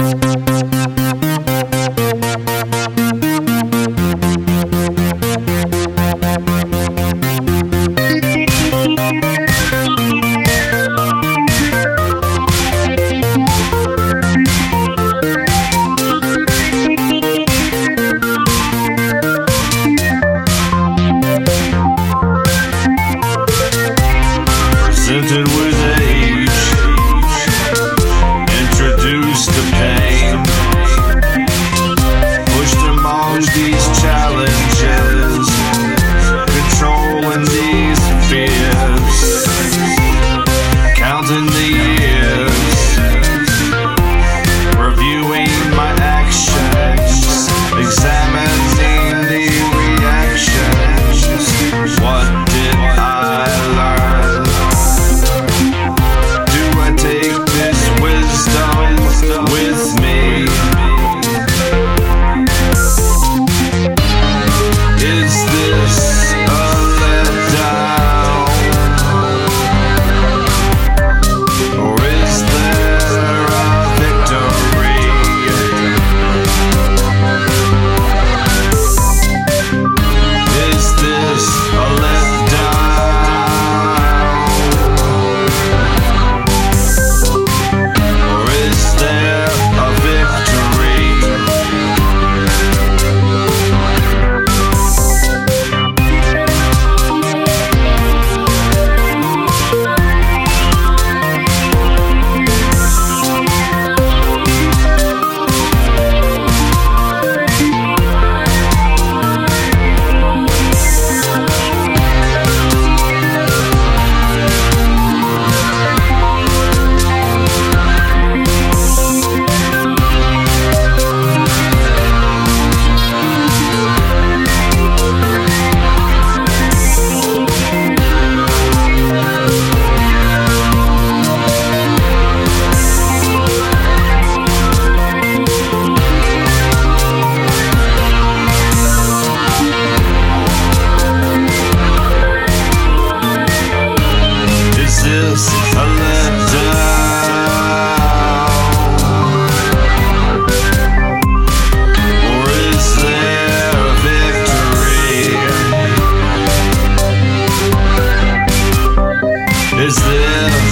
Thank is this?